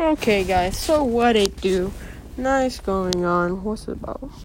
Okay, guys, so what it do? Nice going on. What's it about?